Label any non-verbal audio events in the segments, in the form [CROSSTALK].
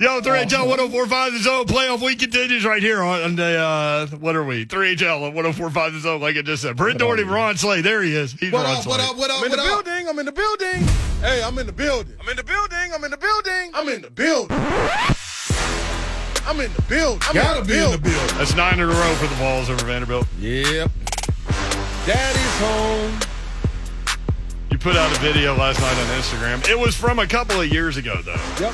Yo, 3HL 1045 the zone. Playoff week continues right here on the, uh, what are we? 3HL 1045 the zone, like I just said. Brent Dougherty, Ron Slay. There he is. He's What Ron up, Slay. what up, what up, I'm in the up? building. I'm in the building. Hey, I'm in the building. I'm in the building. I'm in the building. I'm in the building. I'm in the building. I'm Gotta in be in the building. That's nine in a row for the Vols over Vanderbilt. Yep. Daddy's home. You put out a video last night on Instagram. It was from a couple of years ago, though. Yep.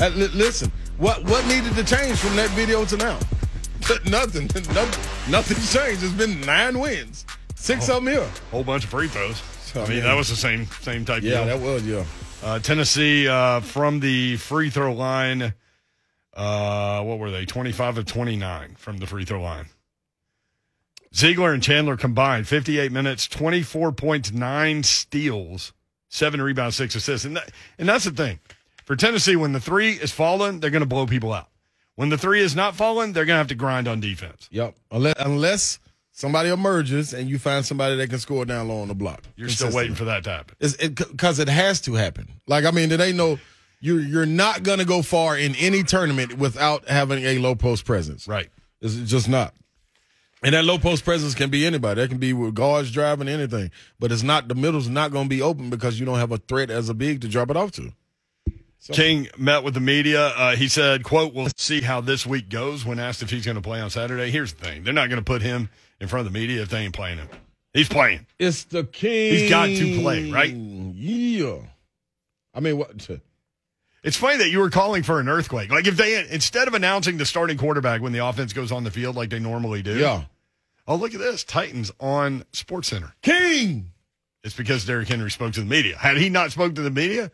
Uh, li- listen, what what needed to change from that video to now? [LAUGHS] nothing. [LAUGHS] Nothing. Nothing's changed. It's been nine wins, six of them here. Whole bunch of free throws. I I mean, mean- that was the same same type Yeah, deal. that was yeah. Uh, Tennessee uh, from the free throw line. Uh, what were they? 25 of 29 from the free throw line. Zeigler and Chandler combined 58 minutes, 24 points, nine steals, seven rebounds, six assists. And, that, and that's the thing. For Tennessee, when the three is falling, they're going to blow people out. When the three is not falling, they're going to have to grind on defense. Yep. Unless unless somebody emerges and you find somebody that can score down low on the block. You're still waiting for that to happen. Because it, has to happen. Like I mean, it ain't no. You're you're not gonna go far in any tournament without having a low post presence. Right. It's just not. And that low post presence can be anybody. That can be with guards driving anything. But it's not the middle's not going to be open because you don't have a threat as a big to drop it off to. King met with the media. Uh, he said, "quote We'll see how this week goes." When asked if he's going to play on Saturday, here's the thing: they're not going to put him in front of the media if they ain't playing him. He's playing. It's the king. He's got to play, right? Yeah. I mean, what? It's funny that you were calling for an earthquake. Like if they instead of announcing the starting quarterback when the offense goes on the field like they normally do. Yeah. Oh, look at this Titans on Sports Center. King. It's because Derrick Henry spoke to the media. Had he not spoken to the media,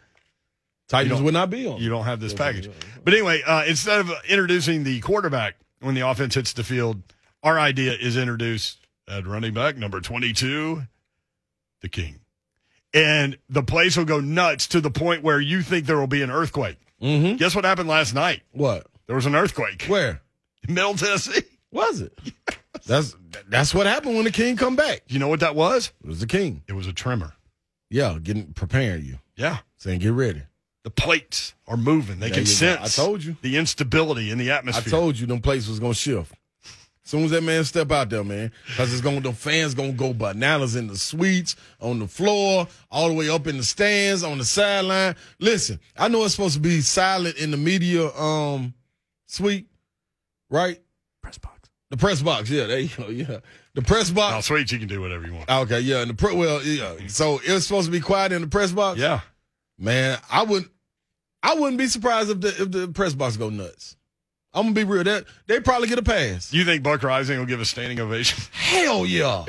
Titans would not be on. you don't have this package. But anyway, uh, instead of introducing the quarterback when the offense hits the field, our idea is introduce at running back number 22, the King. And the place will go nuts to the point where you think there will be an earthquake. Mm-hmm. Guess what happened last night? What? There was an earthquake Where? in [LAUGHS] Middle Tennessee. Was it? [LAUGHS] That's that's what happened when the king come back. You know what that was? It was the king. It was a tremor. Yeah, getting preparing you, Yeah. saying get ready. The plates are moving. They There can you go. sense I told you. the instability in the atmosphere. I told you them places was gonna shift. As soon as that man step out there, man, because it's gonna the fans gonna go bananas in the suites, on the floor, all the way up in the stands, on the sideline. Listen, I know it's supposed to be silent in the media um suite, right? Press box. The press box, yeah, there you go, yeah. The press Oh, box. sweet. You can do whatever you want. Okay, yeah, and the pre- well, yeah. So it was supposed to be quiet in the press box. Yeah. Man, I wouldn't I wouldn't be surprised if the if the press box go nuts. I'm gonna be real. That they probably get a pass. You think Buck Reising will give a standing ovation? [LAUGHS] Hell yeah.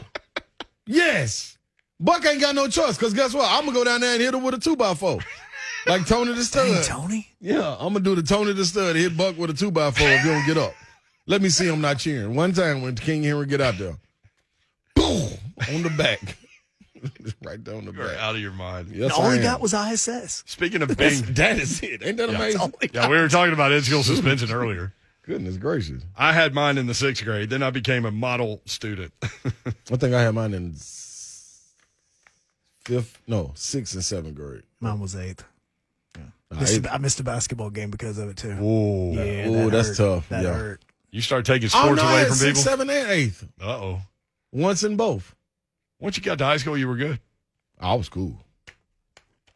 yes. Buck ain't got no choice, because guess what? I'm gonna go down there and hit him with a two by four. Like Tony the Dang, Stud. Tony. Yeah, I'm gonna do the Tony the Stud, hit Buck with a two by four if you don't get up. Let me see him not cheering. One time when King Henry get out there. Boom! On the back. [LAUGHS] right down the You're back. out of your mind. Yes, all I he am. got was ISS. Speaking of That's- being, [LAUGHS] that is it. Ain't that Yeah. amazing? yeah, we were talking about in-school suspension earlier. Goodness gracious. I had mine in the sixth grade. Then I became a model student. [LAUGHS] I think I had mine in fifth, no, sixth and seventh grade. Mine was eighth. Nah, Missed eighth- a- I missed a basketball game because of it too. Ooh. Yeah, Ooh, that that's hurt. tough. That Yeah. hurt. You start taking Oh, sports no, I away had from sixth, people? seven, and eighth. Uh-oh. Once in both. Once you got to high school, you were good. I was cool.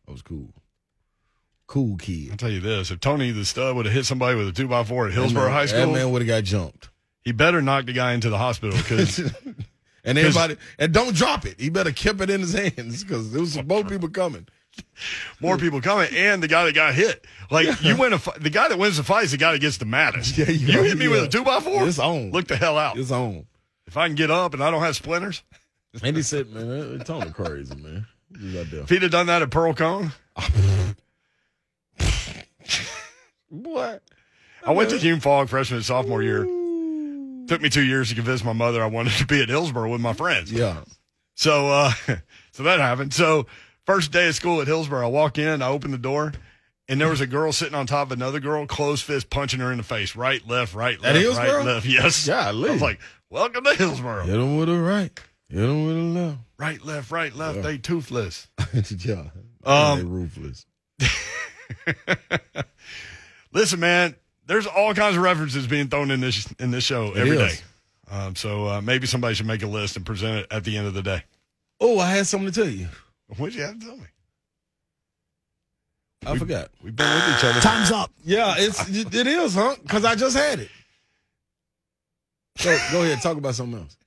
I was cool. Cool kid. I'll tell you this. If Tony the Stud would have hit somebody with a 2x4 at Hillsboro man- High That School, man would have got jumped. he better knock the guy into the hospital because [LAUGHS] And [LAUGHS] everybody, and don't drop it. He better keep it in his hands because there was both people coming. more people coming and the guy that got hit. Like, you win a the guy that wins the fight is the guy that gets the maddest. Yeah, you you hit me with a 2x4? It's on. Look the hell out. It's on. If I can get up and I don't have splinters, And he said, man, that- Tony crazy, man. He's out there. if he'd have done that at Pearl-Cohn, What? I went to Hume Fogg freshman and sophomore year. Took me two years to convince my mother I wanted to be at Hillsboro with my friends. Yeah. So, uh, [LAUGHS] so that happened. So, first day of school at Hillsboro, I walk in, I open the door, and there was a girl sitting on top of another girl, closed fist punching her in the face, right, left, right, left, right, left. Yes. Yeah, I was like, "Welcome to Hillsboro." Hit him with a right. Hit him with a left. Right, left, right, left. Yeah. They toothless. [LAUGHS] yeah. Um, they ruthless. [LAUGHS] Listen, man, there's all kinds of references being thrown in this in this show every day. is. Um, so uh, maybe somebody should make a list and present it at the end of the day. Oh, I had something to tell you. What'd you have to tell me? I forgot. We've been with each other. Time's up. Yeah, it's it it is, huh? Because I just had it. Go, go ahead, talk about something else.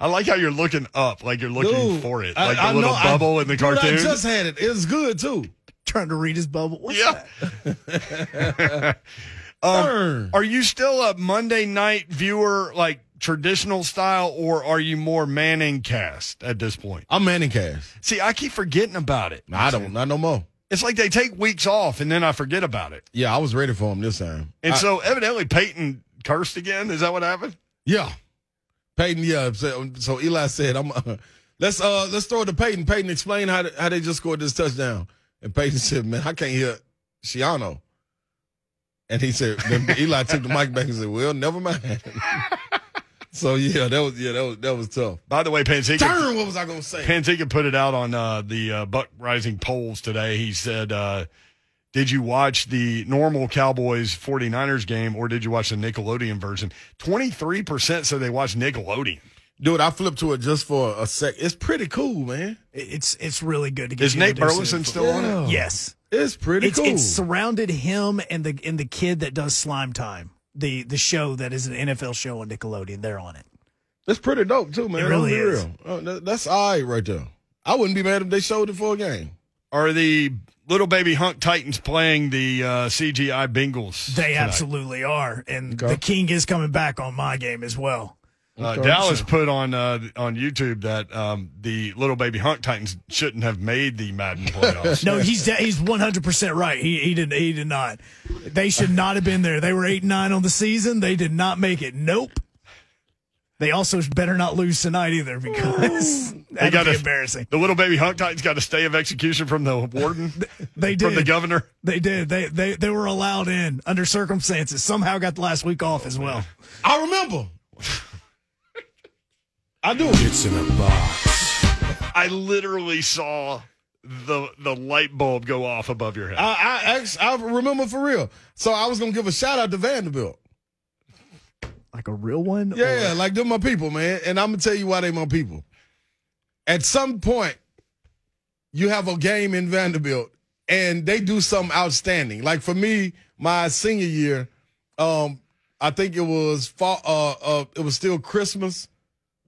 I like how you're looking up, like you're looking Dude, for it, I- like the I little know, I- bubble in the cartoon. I just had it. It was good too. Trying to read his bubble. What's Yeah. [LAUGHS] [LAUGHS] Um, are you still a Monday night viewer, like traditional style, or are you more Manning cast at this point? I'm Manning cast. See, I keep forgetting about it. I don't, not no more. It's like they take weeks off and then I forget about it. Yeah, I was ready for him this time. And I- so evidently Peyton cursed again. Is that what happened? yeah, Peyton. Yeah, so, so Eli said, "I'm uh, let's uh let's throw it to Peyton. Peyton, explain how how they just scored this touchdown." And Peyton [LAUGHS] said, "Man, I can't hear Shiano." And he said, then Eli took the mic back and said, "Well, never mind." [LAUGHS] so yeah, that was yeah that was that was tough. By the way, Panzika, Darn, what was I gonna say? Panzika put it out on uh, the uh, Buck Reising polls today. He said, uh, did you watch the normal Cowboys 49ers game or did you watch the Nickelodeon version? 23% said they watched Nickelodeon. Dude, I flipped to it just for a sec. It's pretty cool, man. It's it's really good to get Is Nate Burleson it. still on it? Yes. It's pretty It's, cool. it's surrounded him and the and the kid that does Slime Time, the the show that is an NFL show on Nickelodeon. They're on it. That's pretty dope too, man. It really I'm gonna be is. real. Oh, that- that's all right right there. I wouldn't be mad if they showed it for a game. Are the little baby hunk Titans playing the uh, CGI Bengals? They tonight? absolutely are, and Okay. the King is coming back on my game as well. Uh, Okay. Dallas put on uh, on YouTube that um, the little baby hunk Titans shouldn't have made the Madden [LAUGHS] playoffs. No, he's he's one hundred percent right. He he did he did not. They should not have been there. They were eight nine on the season. They did not make it. Nope. They also better not lose tonight either because [LAUGHS] that'd gotta- be embarrassing. the little baby hunk Titans got a stay of execution from the warden, [LAUGHS] They did from the governor. They did. They they they were allowed in under circumstances. Somehow got the last week off as well. I remember. [LAUGHS] I do. It's in a box. I literally saw the the light bulb go off above your head. I I, I remember for real. So I was gonna give a shout out to Vanderbilt. Like a real one. Yeah, Or- like they're my people, man. And I'm gonna tell you why they my people. At some point, you have a game in Vanderbilt, and they do something outstanding. Like for me, my senior year, um, I think it was fall. Uh, uh, it was still Christmas.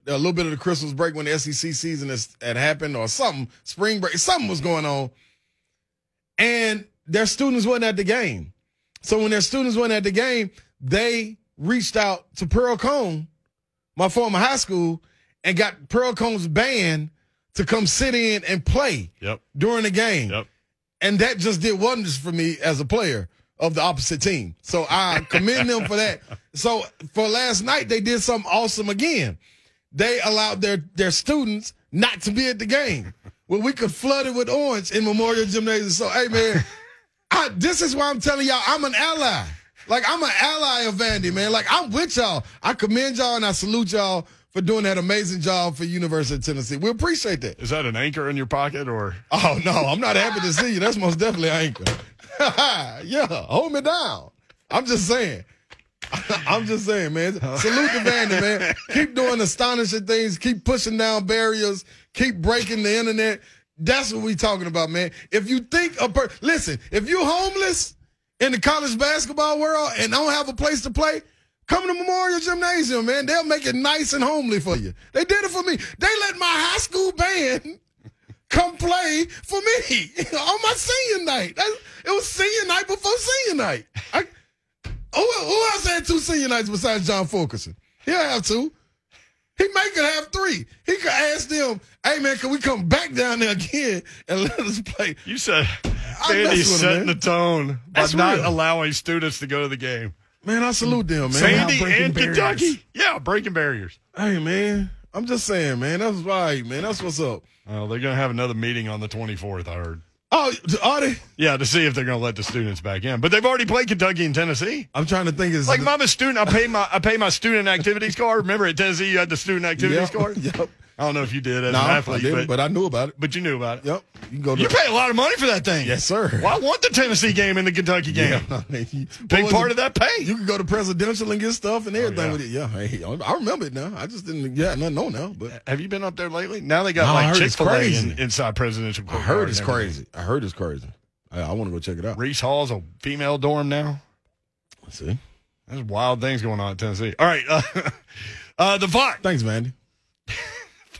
A little bit of the Christmas break when the SEC season has, had happened, or something. Spring break, something was going on, and their students wasn't at the game. So when their students weren't at the game, they reached out to Pearl-Cohn, my former high school, and got Pearl-Cohn's band to come sit in and play yep, during the game. yep. And that just did wonders for me as a player of the opposite team. So I commend them for that. [LAUGHS] So for last night, they did something awesome again. They allowed their, their students not to be at the game. Well, we could flood it with orange in Memorial Gymnasium. So, hey, man, [LAUGHS] I, this is why I'm telling y'all I'm an ally. Like, I'm an ally of Vandy, man. Like, I'm with y'all. I commend y'all and I salute y'all for doing that amazing job for University of Tennessee. We appreciate that. Is that an anchor in your pocket or? Oh no, I'm not happy to see you. That's most definitely an anchor. [LAUGHS] yeah, hold me down. I'm just saying. [LAUGHS] I'm just saying, man. Salute to Vandy, man. Keep doing astonishing things. Keep pushing down barriers. Keep breaking the internet. That's what we talking about, man. If you think a per- listen, if you're homeless in the college basketball world and don't have a place to play, come to Memorial Gymnasium, man. They'll make it nice and homely for you. They did it for me. They let my high school band [LAUGHS] come play for me [LAUGHS] on my senior night. It was senior night before senior night. I, who, who else had two senior nights besides John Fulkerson? He'll have two. He may could have three. He could ask them, hey man, can we come back down there again and [LAUGHS] let us play? You said I mess Vandy's setting man. the tone by That's not real. allowing students to go to the game. Man, I salute them, man. Somehow Vandy breaking and barriers. Kentucky, yeah, breaking barriers. Hey man, I'm just saying, man. That's right, man. That's what's up. Well, they're going to have another meeting on the 24th. I heard. Oh, are they? Yeah, to see if they're going to let the students back in. But they've already played Kentucky and Tennessee. I'm trying to think. Is Like if I'm a student, I pay my I pay my student activities card. Remember at Tennessee you had the student activities Yep, card. [LAUGHS] Yep. I don't know if you did as No, an I didn't, but, but I knew about it. but you knew about it. Yep. You can go to You pay a lot of money for that thing. Yes, sir. Well, I want the Tennessee game and the Kentucky game. [LAUGHS] Big Big part of that pay. You can go to presidential and get stuff and everything Oh, yeah. with it. Yeah, hey, I remember it now. I just didn't. Yeah, nothing know now, but Have you been up there lately? Now they got No, like Chick Fil A crazy. in, inside presidential. I heard it's crazy. I heard it's crazy. I, I want to go check it out. Reese Hall's a female dorm now. Let's see. There's wild things going on in Tennessee. All right, uh, [LAUGHS] uh, the Vaught Thanks, Mandy.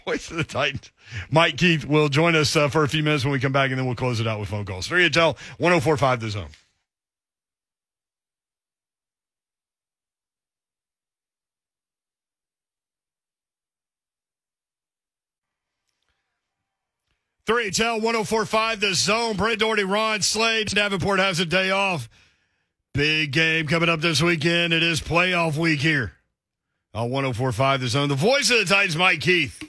Voice of the Titans, Mike Keith will join us uh, for a few minutes when we come back, and then we'll close it out with phone calls. Three HL 1045 the zone. Three HL 1045 the zone. Brent Dougherty, Ron Slay. Davenport has a day off. Big game coming up this weekend. It is playoff week here on 1045 the zone. The voice of the Titans, Mike Keith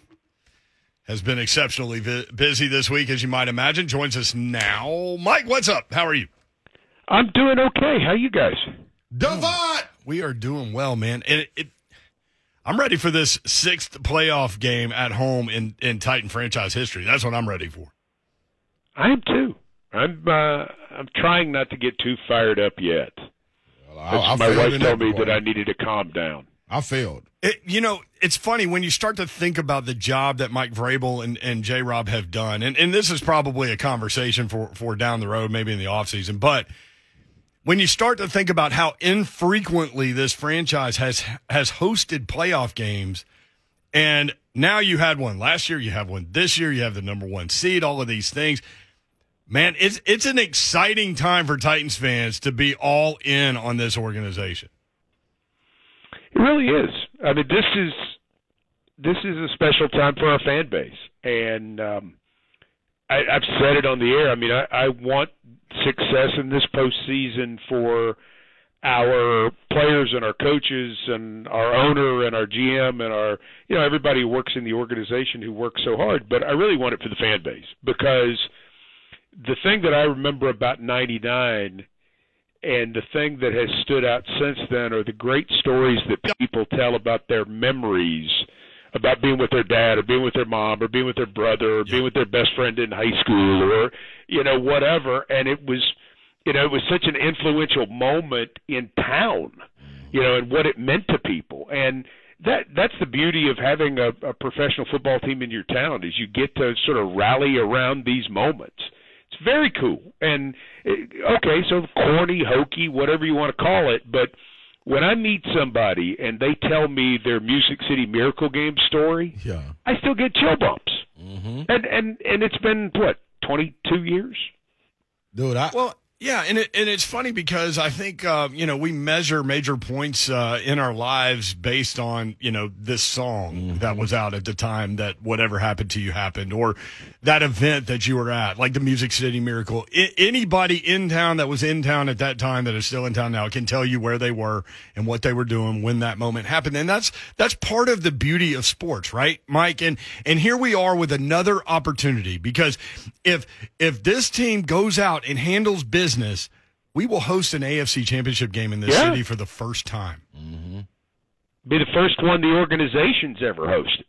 has been exceptionally vi- busy this week, as you might imagine. Joins us now. Mike, what's up? How are you? I'm doing okay. How you guys? Devon. We are doing well, man. And it, it, I'm ready for this sixth playoff game at home in, in Titan franchise history. That's what I'm ready for. I am too. I'm uh I'm trying not to get too fired up yet. I, I my wife told me that I needed to calm down. I failed. It, you know, it's funny when you start to think about the job that Mike Vrabel and, and J Rob have done, and, and this is probably a conversation for, for down the road, maybe in the offseason, but when you start to think about how infrequently this franchise has has hosted playoff games, and now you had one last year, you have one this year, you have the number one seed, all of these things. Man, it's it's an exciting time for Titans fans to be all in on this organization. It really is. I mean, this is this is a special time for our fan base, and um, I, I've said it on the air. I mean, I, I want success in this postseason for our players and our coaches and our owner and our GM and our you know everybody who works in the organization who works so hard. But I really want it for the fan base because the thing that I remember about '99 and the thing that has stood out since then are the great stories that people tell about their memories about being with their dad or being with their mom or being with their brother or being with their best friend in high school or you know whatever. And it was you know it was such an influential moment in town you know and what it meant to people. And that that's the beauty of having a, a professional football team in your town is you get to sort of rally around these moments it's very cool. And okay, so corny, hokey, whatever you want to call it, but when I meet somebody and they tell me their Music City Miracle Game story, Yeah. I still get chill bumps. Mm-hmm. And and and it's been what twenty two years. Dude, I, Well, yeah, and it, and it's funny because I think uh, you know we measure major points uh, in our lives based on you know this song that was out at the time that whatever happened to you happened, or that event that you were at, like the Music City Miracle. I, anybody in town that was in town at that time that is still in town now can tell you where they were and what they were doing when that moment happened, and that's that's part of the beauty of sports, right, Mike? And and here we are with another opportunity because if if this team goes out and handles business, we will host an AFC championship game in this Yeah. city for the first time. Mm-hmm. Be the first one the organization's ever hosted.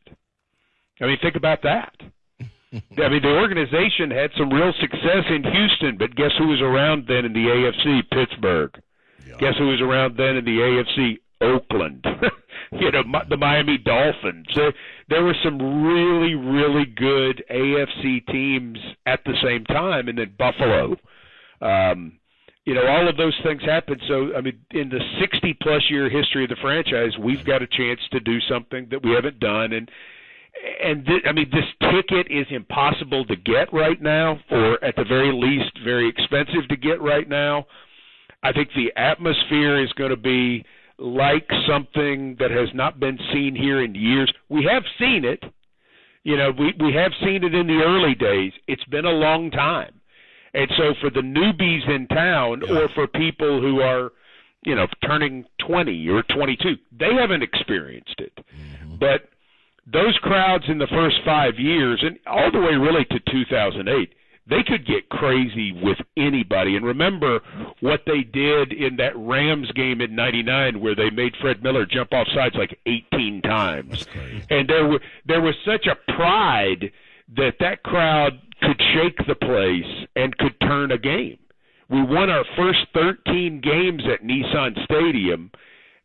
I mean, think about that. [LAUGHS] I mean, the organization had some real success in Houston, but guess who was around then in the AFC? Pittsburgh. Guess who was around then in the AFC? Oakland. [LAUGHS] you know, the Miami Dolphins. There, there were some really, really good AFC teams at the same time, and then Buffalo. Um, you know, all of those things happen. So, I mean, in the 60 plus year history of the franchise, we've got a chance to do something that we haven't done. And, and th- I mean, this ticket is impossible to get right now, or at the very least, very expensive to get right now. I think the atmosphere is going to be like something that has not been seen here in years. We have seen it. You know, we we have seen it in the early days. It's been a long time. And so for the newbies in town or for people who are, you know, turning 20 or 22, they haven't experienced it. Mm-hmm. But those crowds in the first 5 years and all the way really to 2008, they could get crazy with anybody. And remember what they did in that Rams game in '99, where they made Fred Miller jump off sides like 18 times, and there were there was such a pride that that crowd could shake the place and could turn a game. We won our first 13 games at Nissan Stadium,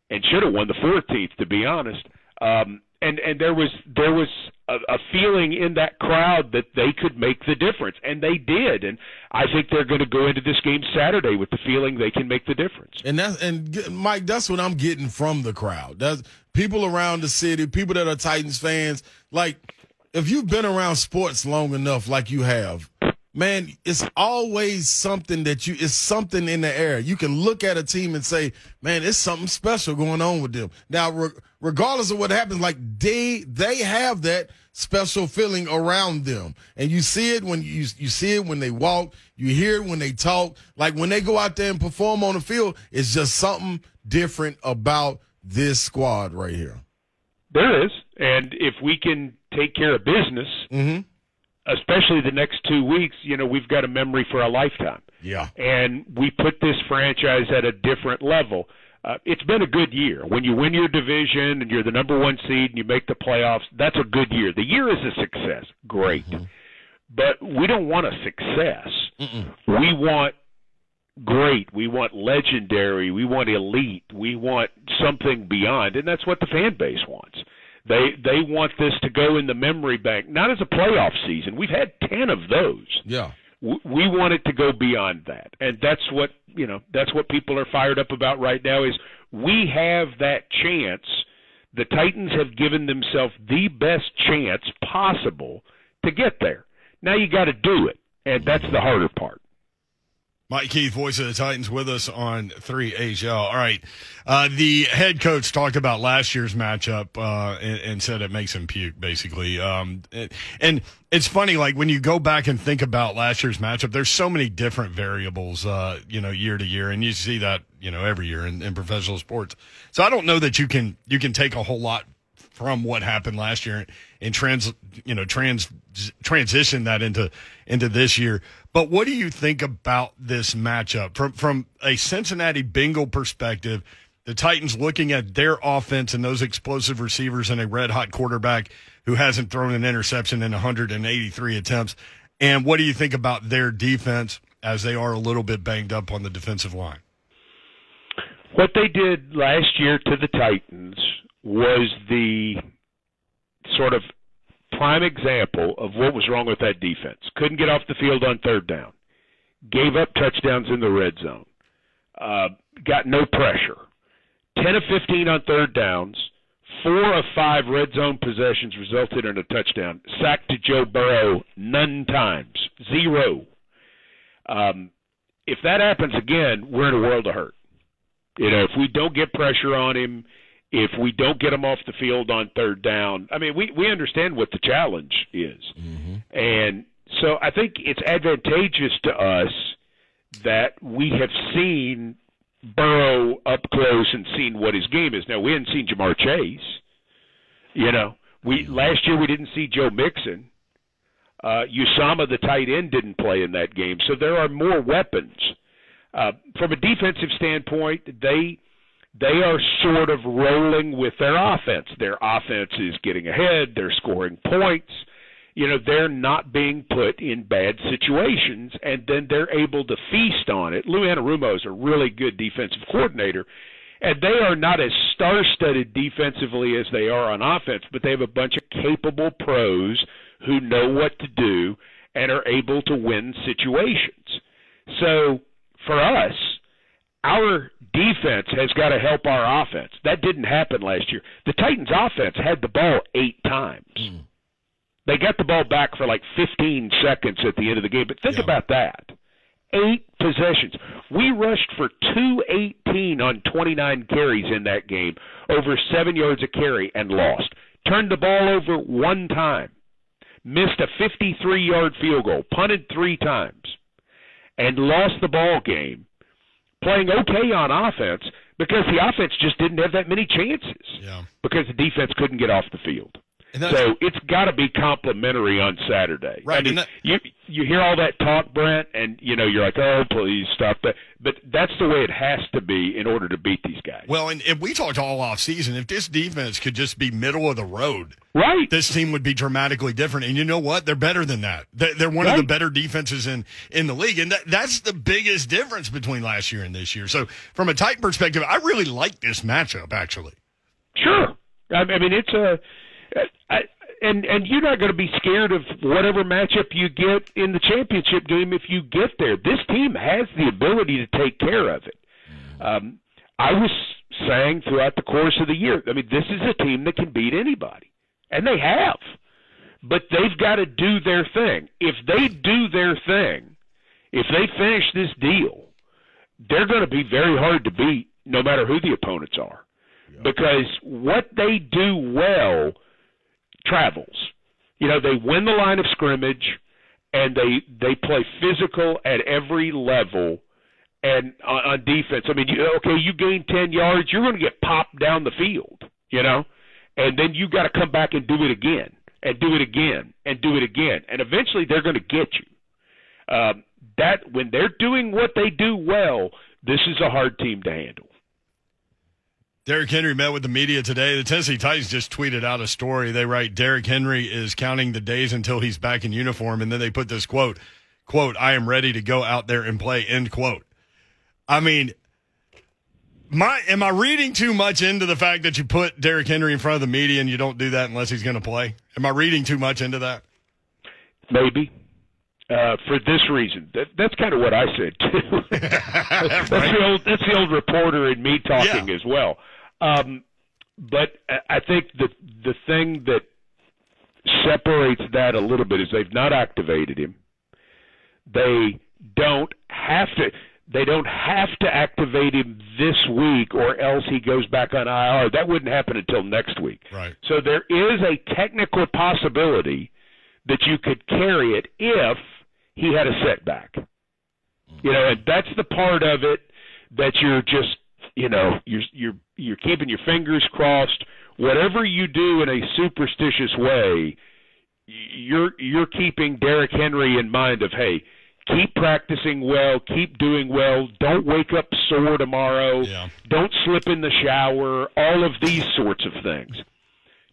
and should have won the 14th, to be honest. Um, and and there was there was a, a feeling in that crowd that they could make the difference, and they did. And I think they're going to go into this game Saturday with the feeling they can make the difference. And that's and Mike, that's what I'm getting from the crowd. That's people around the city, people that are Titans fans. Like, if you've been around sports long enough, like you have, man, it's always something that you. It's something in the air. You can look at a team and say, man, it's something special going on with them. Now, re- regardless of what happens, like they they have that special feeling around them, and you see it when you you see it when they walk. You hear it when they talk. Like when they go out there and perform on the field, it's just something different about this squad right here. There is, and if we can take care of business, Mm-hmm. especially the next two weeks, you know, we've got a memory for a lifetime. Yeah. and we put this franchise at a different level. Uh, it's been a good year. When you win your division and you're the number one seed and you make the playoffs, that's a good year. The year is a success. Great. But we don't want a success. We want great. We want legendary. We want elite. We want something beyond, and that's what the fan base wants. They they want this to go in the memory bank, not as a playoff season. We've had ten of those. Yeah. w- we want it to go beyond that. And that's what you know that's what people are fired up about right now is we have that chance. The titans have given themselves the best chance possible to get there. Now you got to do it and that's the harder part Mike Keith, voice of the Titans, with us on 3HL. All right. Uh, the head coach talked about last year's matchup uh, and, and said it makes him puke, basically. Um, and, and it's funny, like when you go back and think about last year's matchup, there's so many different variables, uh, you know, year to year, and you see that, you know, every year in, in professional sports. So I don't know that you can you can take a whole lot from what happened last year and trans you know trans transition that into into this year. But what do you think about this matchup from from a Cincinnati Bengal perspective? The Titans looking at their offense and those explosive receivers and a red hot quarterback who hasn't thrown an interception in 183 attempts. And what do you think about their defense as they are a little bit banged up on the defensive line? what they did last year to the titans was the sort of prime example of what was wrong with that defense. Couldn't get off the field on third down. Gave up touchdowns in the red zone. Uh, got no pressure. 10 of 15 on third downs. Four of five red zone possessions resulted in a touchdown. Sacked to Joe Burrow none times. Zero. Um, if that happens again, we're in a world of hurt. You know, if we don't get pressure on him, if we don't get them off the field on third down, I mean, we we understand what the challenge is, and so I think it's advantageous to us that we have seen Burrow up close and seen what his game is. Now we hadn't seen Ja'Marr Chase. You know, we last year we didn't see Joe Mixon. Uh, Uzomah, the tight end, didn't play in that game, so there are more weapons. Uh, from a defensive standpoint, they they are sort of rolling with their offense. Their offense is getting ahead. They're scoring points. You know, they're not being put in bad situations, and then they're able to feast on it. Lou Anarumo is a really good defensive coordinator, and they are not as star-studded defensively as they are on offense, but they have a bunch of capable pros who know what to do and are able to win situations. So for us, our defense has got to help our offense. That didn't happen last year. The Titans' offense had the ball eight times. Mm. They got the ball back for like 15 seconds at the end of the game. But think about that. Eight possessions. We rushed for 218 on 29 carries in that game, over seven yards a carry, and lost. Turned the ball over one time. Missed a 53 yard field goal. Punted three times. And lost the ball game playing okay on offense because the offense just didn't have that many chances Yeah. because the defense couldn't get off the field. So it's got to be complimentary on Saturday. Right, I mean, that- you you hear all that talk, Brent, and you know you're like, oh, please stop that. But that's the way it has to be in order to beat these guys. Well, and, and we talked all off season. If this defense could just be middle of the road, right. this team would be dramatically different. And you know what? They're better than that. They're, they're one of the better defenses in, in the league. And that, that's the biggest difference between last year and this year. So, from a tight perspective, I really like this matchup, actually. Sure. I mean, it's a, I, and and you're not going to be scared of whatever matchup you get in the championship game if you get there. This team has the ability to take care of it. Um, I was saying throughout the course of the year, I mean, this is a team that can beat anybody, and they have. But they've got to do their thing. If they do their thing, if they finish this deal, they're going to be very hard to beat, no matter who the opponents are because what they do well travels. You know, they win the line of scrimmage and they they play physical at every level and on, on defense. I mean, you, okay, you gain 10 yards, you're going to get popped down the field, you know? And then you got to come back and do it again and do it again and do it again. And eventually they're going to get you. Um, that when they're doing what they do well, this is a hard team to handle. Derrick Henry met with the media today. The Tennessee Titans just tweeted out a story. They write Derrick Henry is counting the days until he's back in uniform, and then they put this quote, quote, I am ready to go out there and play, end quote. I mean, my am I reading too much into the fact that you put Derrick Henry in front of the media and you don't do that unless he's going to play? Am I reading too much into that? Maybe. Uh, for this reason, that, that's kind of what I said too. [LAUGHS] that's the old that's the old reporter in me talking Yeah. as well. Um, but I- think the the thing that separates that a little bit is they've not activated him. They don't have to. They don't have to activate him this week, or else he goes back on IR. That wouldn't happen until next week. Right. So there is a technical possibility that you could carry it if he had a setback. You know, and that's the part of it that you're just, you know, you're you're you're keeping your fingers crossed. Whatever you do in a superstitious way, you're you're keeping Derrick Henry in mind of hey, keep practicing well, keep doing well, don't wake up sore tomorrow, Yeah. don't slip in the shower, all of these sorts of things.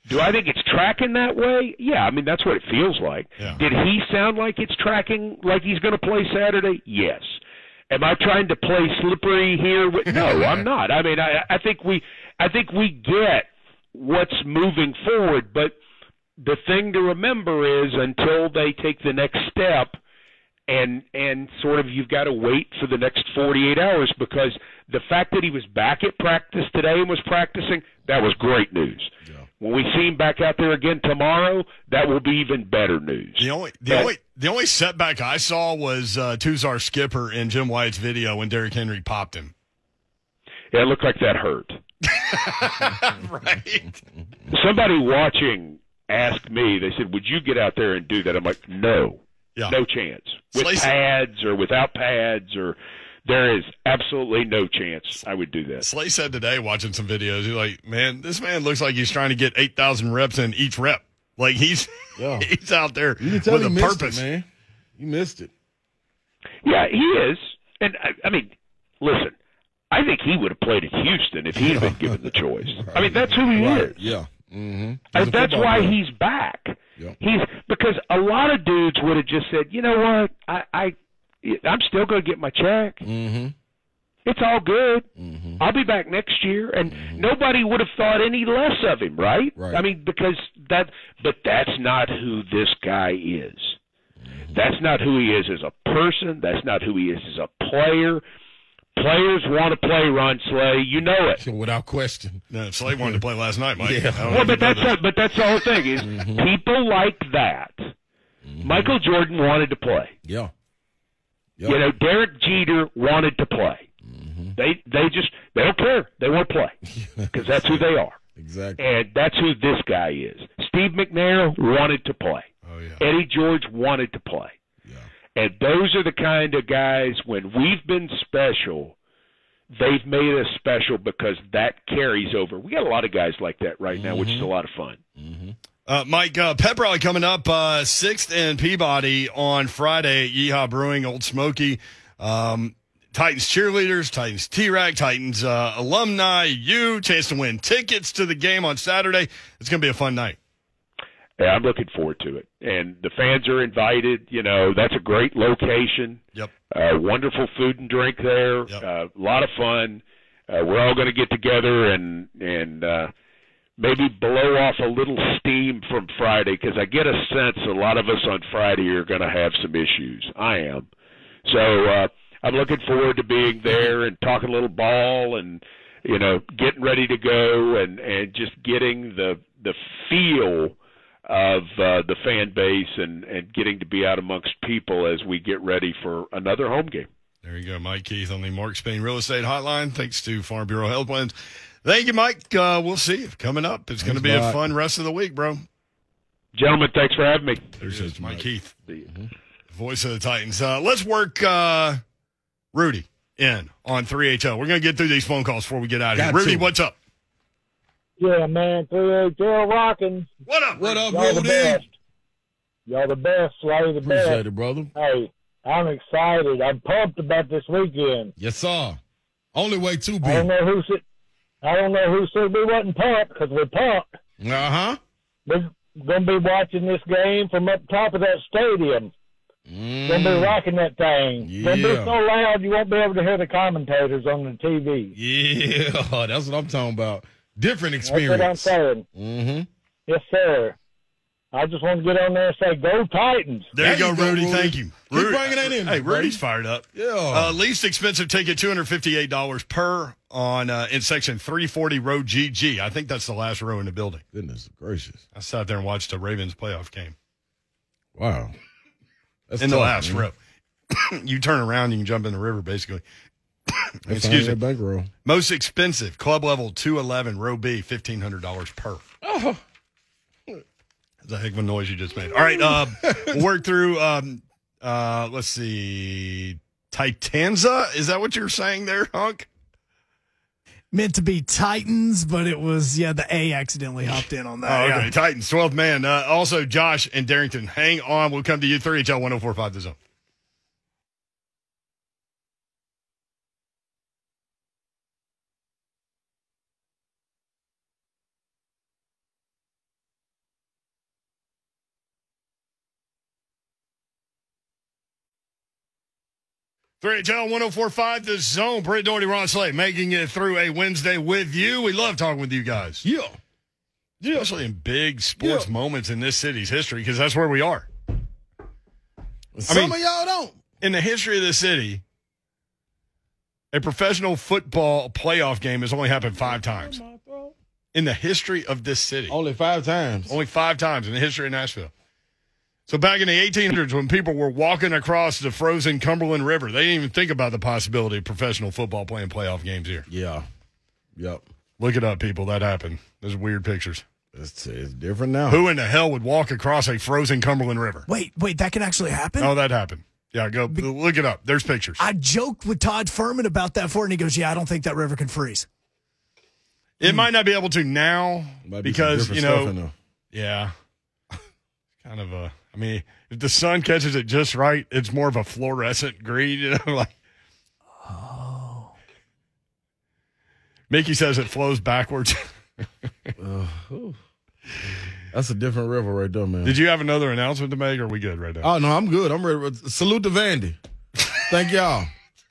Do I think it's tracking that way? Yeah, I mean that's what it feels like. Yeah. Did he sound like it's tracking like he's going to play Saturday? Yes. Am I trying to play slippery here? With, [LAUGHS] no, I'm not. I mean, I, I think we, I think we get what's moving forward, but the thing to remember is until they take the next step, and and sort of you've got to wait for the next 48 hours because the fact that he was back at practice today and was practicing that was great news. When we see him back out there again tomorrow, that will be even better news. The only the But- only the only setback I saw was uh, Tuzar Skipper in Jim Wyatt's video when Derrick Henry popped him. Yeah, it looked like that hurt. [LAUGHS] right. Somebody watching asked me, they said, Would you get out there and do that? I'm like, No. Yeah. No chance. With pads or without pads or there is absolutely no chance I would do that. Slay said today, watching some videos, he's like, "Man, this man looks like he's trying to get eight thousand reps in each rep. Like he's [LAUGHS] Yeah. he's out there You can tell with he a purpose." it, man. You missed it. Yeah, he is. And I, I mean, listen, I think he would have played at Houston if he had been given the [LAUGHS] choice. I mean, that's who he is. Yeah. Mm-hmm. And that's why he's back. Yeah. He's because a lot of dudes would have just said, you know what, I, I I'm still going to get my check. Mm-hmm. It's all good. Mm-hmm. I'll be back next year, and nobody would have thought any less of him, right? Right. I mean, because that, but that's not who this guy is. Mm-hmm. That's not who he is as a person. That's not who he is as a player. Players want to play Ron Slay. You know it. [LAUGHS] Without question. No, Slay wanted to play last night, Mike. Yeah. I don't know Well, but that's that. the, but that's the whole thing is Mm-hmm. people like that. Michael Jordan wanted to play. Yeah. Yeah. You know, Derek Jeter wanted to play. Mm-hmm. They they just they don't care. They want to play [LAUGHS] because that's who they are, Exactly. and that's who this guy is. Steve McNair wanted to play. Oh yeah. Eddie George wanted to play. Yeah. And those are the kind of guys when we've been special, they've made us special because that carries over. We got a lot of guys like that right now, which is a lot of fun. Uh, Mike, uh, pep rally coming up uh, sixth and Peabody on Friday at Yeehaw Brewing, Old Smoky. Um, Titans cheerleaders, Titans T-Rac, Titans uh, alumni, you chance to win tickets to the game on Saturday. It's going to be a fun night. Yeah, I'm looking forward to it. And the fans are invited. You know, that's a great location. Yep. Uh, wonderful food and drink there. Yep. Uh, a lot of fun. Uh, we're all going to get together and and uh, maybe blow off a little steam from Friday because I get a sense a lot of us on Friday are going to have some issues. I am. So uh, I'm looking forward to being there and talking a little ball and you know getting ready to go and and just getting the the feel of uh, the fan base and and getting to be out amongst people as we get ready for another home game. There you go, Mike Keith on the Mark Spain Real Estate Hotline. Thanks to Farm Bureau Health Plans. Thank you, Mike. Uh, we'll see you coming up. It's going to Thanks, be a fun rest of the week, bro. Gentlemen, thanks for having me. There's Appreciate Mike Mike. Keith, See you. voice of the Titans. Uh, let's work uh, Rudy in on 3HL. We're going to get through these phone calls before we get out of here. Rudy, to. what's up? Yeah, man, three Daryl rocking. What up? What up, Y'all the Rudy? best. Y'all the best, Slay the Appreciate best. it, brother. Hey, I'm excited. I'm pumped about this weekend. Yes, sir. Only way to be. I don't know who said. I don't know who said we wasn't pumped because we're pumped. Uh huh. We're gonna be watching this game from up top of that stadium. Gonna be rocking that thing. Gonna be Mm. So loud you won't be able to hear the commentators on the TV. Yeah, [LAUGHS] that's what I'm talking about. Different That's what I'm experience. saying. Mm-hmm. Yes, sir. I just want to get on there and say, "Go Titans!" There There you go, go, Rudy. Rudy. Thank you. Keep Rudy- bringing that in, Hey, buddy. Rudy's fired up. Yeah. Uh, least expensive ticket, two hundred fifty-eight dollars per on uh, in section three forty row GG. I think that's the last row in the building. Goodness gracious. I sat there and watched the Ravens playoff game Wow. That's in the last man. row. [COUGHS] you turn around, you can jump in the river, basically. Excuse me. that bankroll. Most expensive club level two eleven row B fifteen hundred dollars per. Oh. A heck of a noise you just made. All right, uh, work through. Um, uh, let's see, Titanza. Is that what you're saying there, Hunk? Meant to be Titans, but it was yeah. The A accidentally hopped in on Oh, that. okay. yeah. Titans, 12th man. Uh, also, Josh and Darrington. Hang on. We'll come to you. 3HL 1045 The Zone. Three HL 1045 The Zone. Britt Dougherty, Ron Slay, making it through a Wednesday with you. We love talking with you guys Yeah. Yeah. especially in big sports Yeah. moments in this city's history, because that's where we are. Some mean- of y'all don't. In the history of the city, a professional football playoff game has only happened five times. In the history of this city, Only five times. only five times in the history of Nashville. So back in the 1800s, when people were walking across the frozen Cumberland River, they didn't even think about the possibility of professional football playing playoff games here. Yeah. Yep. Look it up, people. That happened. There's weird pictures. It's, it's different now. Who in the hell would walk across a frozen Cumberland River? Wait, wait, that can actually happen. Oh, that happened. Yeah, go look it up. There's pictures. I joked with Todd Furman about that for, it, and he goes, "Yeah, I don't think that river can freeze." It hmm. might not be able to now be because you know, yeah, [LAUGHS] kind of a. I mean, if the sun catches it just right, it's more of a fluorescent green. [LAUGHS] You know, like. Oh. Mickey says it flows backwards. [LAUGHS] That's a different river right there, man. Did you have another announcement to make? Or are we good right now? Oh no, I'm good. I'm ready. Salute to Vandy. Thank y'all.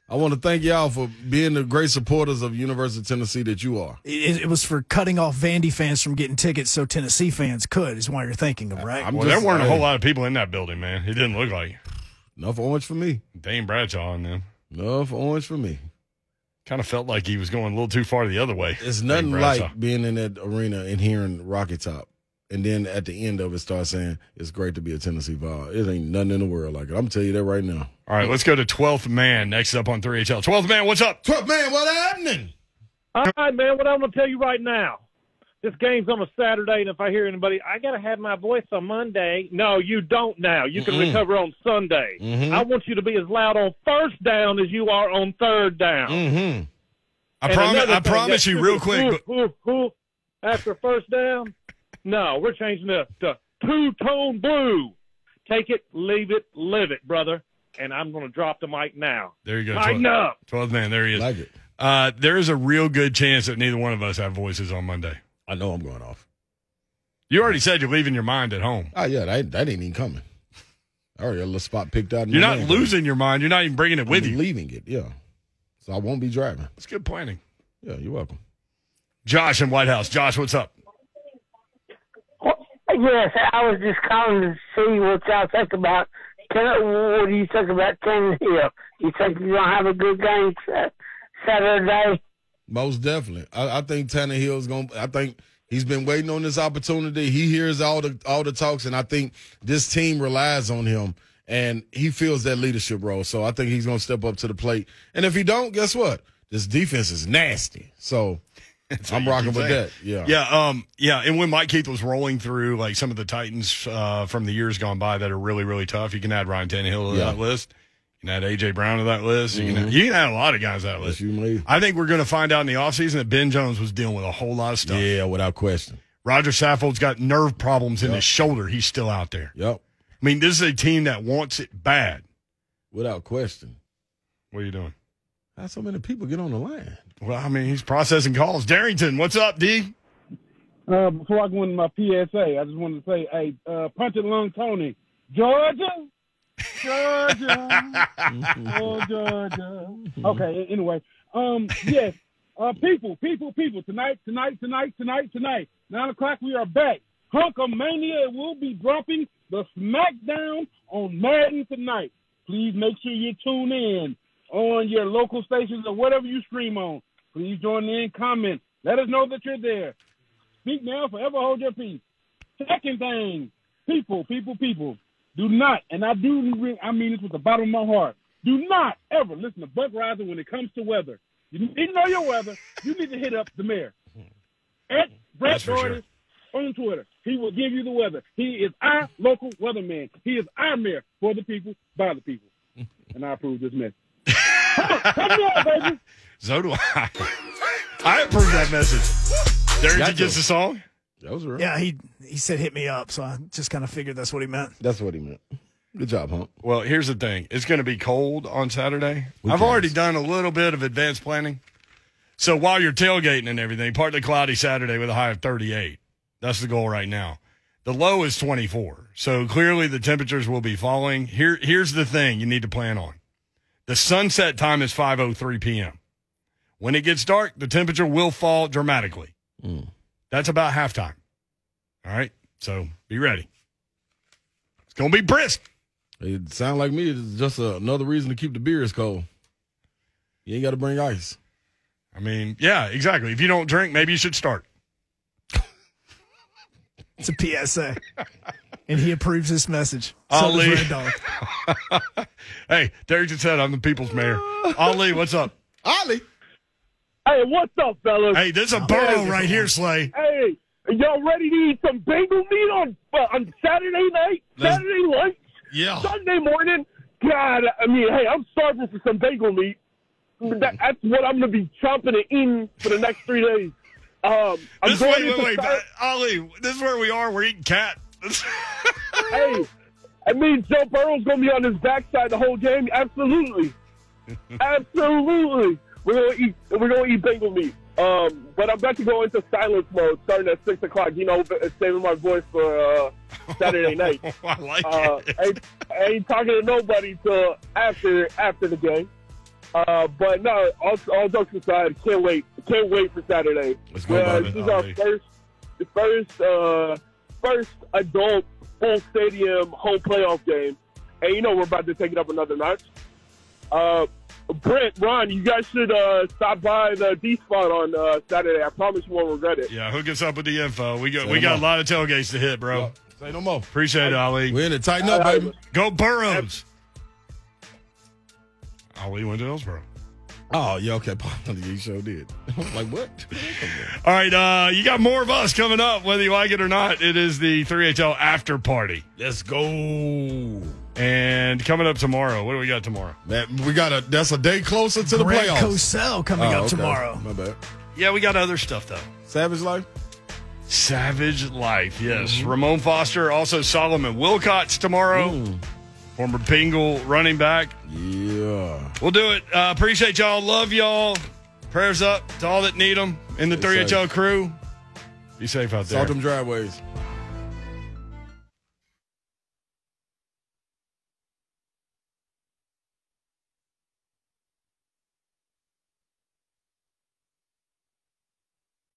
I want to thank y'all for being the great supporters of University of Tennessee that you are. It, it was for cutting off Vandy fans from getting tickets so Tennessee fans could. Is why you're thinking of, right? I'm well, just- there weren't a whole lot of people in that building, man. It didn't look like Enough orange for me. Dane Bradshaw and them. Enough orange for me. Kind of felt like he was going a little too far the other way. It's nothing Bradshaw. like being in that arena and hearing Rocky Top. And then at the end of it, start saying it's great to be a Tennessee Vol. It ain't nothing in the world like it. I'm telling you that right now. All right, let's go to 12th man next up on 3HL. 12th man, what's up? Truck man, what happening? All right, man. What I'm going to tell you right now. This game's on a Saturday, and if I hear anybody, I got to have my voice on Monday. No, you don't now. You can Mm-mm. recover on Sunday. Mhm. I want you to be as loud on first down as you are on third down. Mm-hmm. I And promise. I thing, promise that you, real quick. whoop, whoop, whoop after first down. No, we're changing it to two tone blue. Take it, leave it, live it, brother. And I'm going to drop the mic now. There you go. Tighten 12, up. 12th man. There he is. Like it. Uh, there is a real good chance that neither one of us have voices on Monday. I know I'm going off. You already said you're leaving your mind at home. Oh yeah, that, that ain't even coming. I already got a little spot picked out. in You're not man. losing your mind. You're not even bringing it with I'm you. leaving it. Yeah, so I won't be driving. It's good planning. Yeah, you're welcome. Josh in White House. Josh, what's up? Yes, I was just calling to see what y'all think about. Ten, what do you think about Tannehill? You think he's gonna have a good game sa- Saturday? Most definitely. I, I think Tannehill's to I think he's been waiting on this opportunity. He hears all the all the talks, and I think this team relies on him, and he feels that leadership role. So I think he's to step up to the plate. And if he don't, guess what? This defense is nasty. So [LAUGHS] I'm rocking with that. Yeah. Yeah, um, yeah. And when Mike Keith was rolling through like some of the Titans uh, from the years gone by that are really, really tough, you can add Ryan Tannehill to Yeah. that list. You can add AJ Brown to that list. You, can add, you can add a lot of guys to that Yes, list. you may. I think we're going to find out in the offseason that Ben Jones was dealing with a whole lot of stuff. Yeah, without question. Roger Saffold's got nerve problems in his shoulder. He's still out there. Yep. I mean, this is a team that wants it bad. Without question. What are you doing? How so many people get on the line? Well, I mean, he's processing calls. Darrington, what's up, D? Uh, before I go into my PSA, I just wanted to say, hey, uh, punch it lung Tony, Georgia, Georgia, [LAUGHS] oh Georgia. Okay, anyway, um, yes, uh, people, people, people, tonight, tonight, tonight, tonight, tonight, nine o'clock, we are back. Hunkamania will be dropping the SmackDown on Madden tonight. Please make sure you tune in on your local stations or whatever you stream on. Please join in, comment. Let us know that you're there. Speak now, forever hold your peace. Second thing, people, people, people, do not, and I do, I mean this with the bottom of my heart, do not ever listen to Buck Reising when it comes to weather. You need to know your weather. You need to hit up the mayor. At Brett for Dougherty on Twitter. He will give you the weather. He is our local weatherman. He is our mayor for the people, by the people. [LAUGHS] And I approve this message. Come on, baby. So do I. I approve that message. Darrington Got gets to. the song. That was real. Yeah, he he said hit me up, so I just kind of figured that's what he meant. That's what he meant. Good job, Hump. Well, here's the thing. It's going to be cold on Saturday. Who I've cares? already done a little bit of advanced planning. So while you're tailgating and everything, partly cloudy Saturday with a high of 38. That's the goal right now. The low is 24. So clearly the temperatures will be falling. Here here's the thing you need to plan on. The sunset time is 5:03 p.m. When it gets dark, the temperature will fall dramatically. Mm. That's about halftime. All right? So be ready. It's going to be brisk. It sounds like me. It's just another reason to keep the beers cold. You ain't got to bring ice. I mean, yeah, exactly. If you don't drink, maybe you should start. It's a PSA, [LAUGHS] and he approves this message. So Ali. does Red Dog. [LAUGHS] Hey, Derek just said I'm the people's mayor. Ali, what's up? Ollie. Hey, what's up, fellas? Hey, there's a burrow right here, Slay. Hey, y'all ready to eat some bagel meat on uh, on Saturday night, Let's- Saturday lunch, Yeah. Sunday morning? God, I mean, hey, I'm starving for some bagel meat. That, that's what I'm gonna be chomping and eating for the next three days. Um, I'm This going wait, wait, wait, Sat- Ali. This is where we are. We're eating cat. [LAUGHS] hey, I mean, Joe Burrow's gonna be on his backside the whole game. Absolutely, [LAUGHS] absolutely. We're gonna eat. We're gonna eat bagel meat. Um, but I'm about to go into silence mode starting at six o'clock. You know, saving my voice for uh, Saturday [LAUGHS] night. I like Uh, it. ain't, ain't talking to nobody till after after the game. Uh, but no, all, all jokes aside, can't wait. Can't wait for Saturday. Let's go, Uh, this is our first, the first, uh, first adult full stadium home playoff game, and you know we're about to take it up another notch. Uh, Brent, Ron, you guys should uh, stop by the D spot on uh, Saturday. I promise you won't regret it. Yeah, hook us up with the info. We got Say we no got a lot of tailgates to hit, bro. Say no more. Appreciate it, Ali. We're in it. Tighten up, baby. Go Burrows. Ali went to Hillsboro. Oh, yeah, okay. [LAUGHS] you sure did. [LAUGHS] like, what? All right, uh, you got more of us coming up, whether you like it or not. It is the 3HL after party. Let's go. And coming up tomorrow, what do we got tomorrow? Man, we got a, that's a day closer to the Grant playoffs. Cosell coming Oh, up okay. tomorrow. My bad. Yeah, we got other stuff, though. Savage Life? Savage Life. Yes. Ramon Foster, also Solomon Wilcots tomorrow. Former Bengal running back. Yeah. We'll do it. Uh, appreciate y'all. Love y'all. Prayers up to all that need them in the Stay 3HL crew. Be safe out there. Salt them driveways.